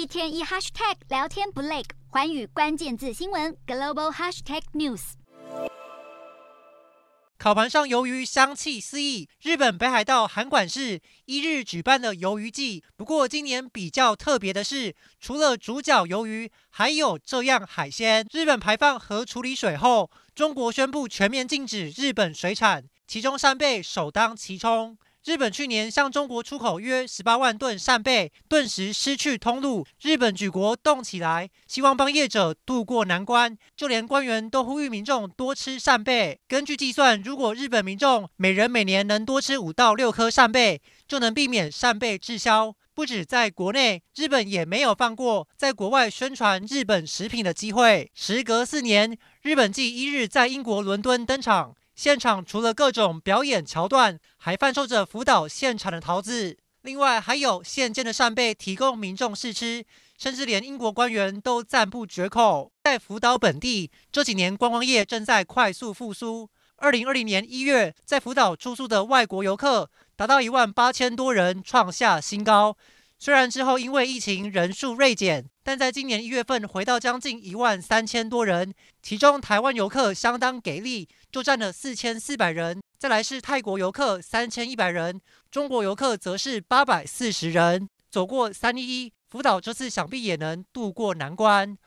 一天一 hashtag 聊天不累，寰宇关键字新闻 global hashtag news。烤盘上鱿鱼香气四溢，日本北海道函馆市一日举办了鱿鱼季。不过今年比较特别的是，除了主角鱿鱼，还有这样海鲜。日本排放核处理水后，中国宣布全面禁止日本水产，其中扇贝首当其冲。日本去年向中国出口约十八万吨扇贝，顿时失去通路。日本举国动起来，希望帮业者渡过难关。就连官员都呼吁民众多吃扇贝。根据计算，如果日本民众每人每年能多吃五到六颗扇贝，就能避免扇贝滞销。不止在国内，日本也没有放过在国外宣传日本食品的机会。时隔四年，日本继一日在英国伦敦登场。现场除了各种表演桥段，还贩售着福岛现产的桃子，另外还有现煎的扇贝提供民众试吃，甚至连英国官员都赞不绝口。在福岛本地，这几年观光业正在快速复苏。二零二零年一月，在福岛住宿的外国游客达到一万八千多人，创下新高。虽然之后因为疫情人数锐减，但在今年一月份回到将近一万三千多人，其中台湾游客相当给力，就占了四千四百人。再来是泰国游客三千一百人，中国游客则是八百四十人。走过三一一，福岛这次想必也能渡过难关。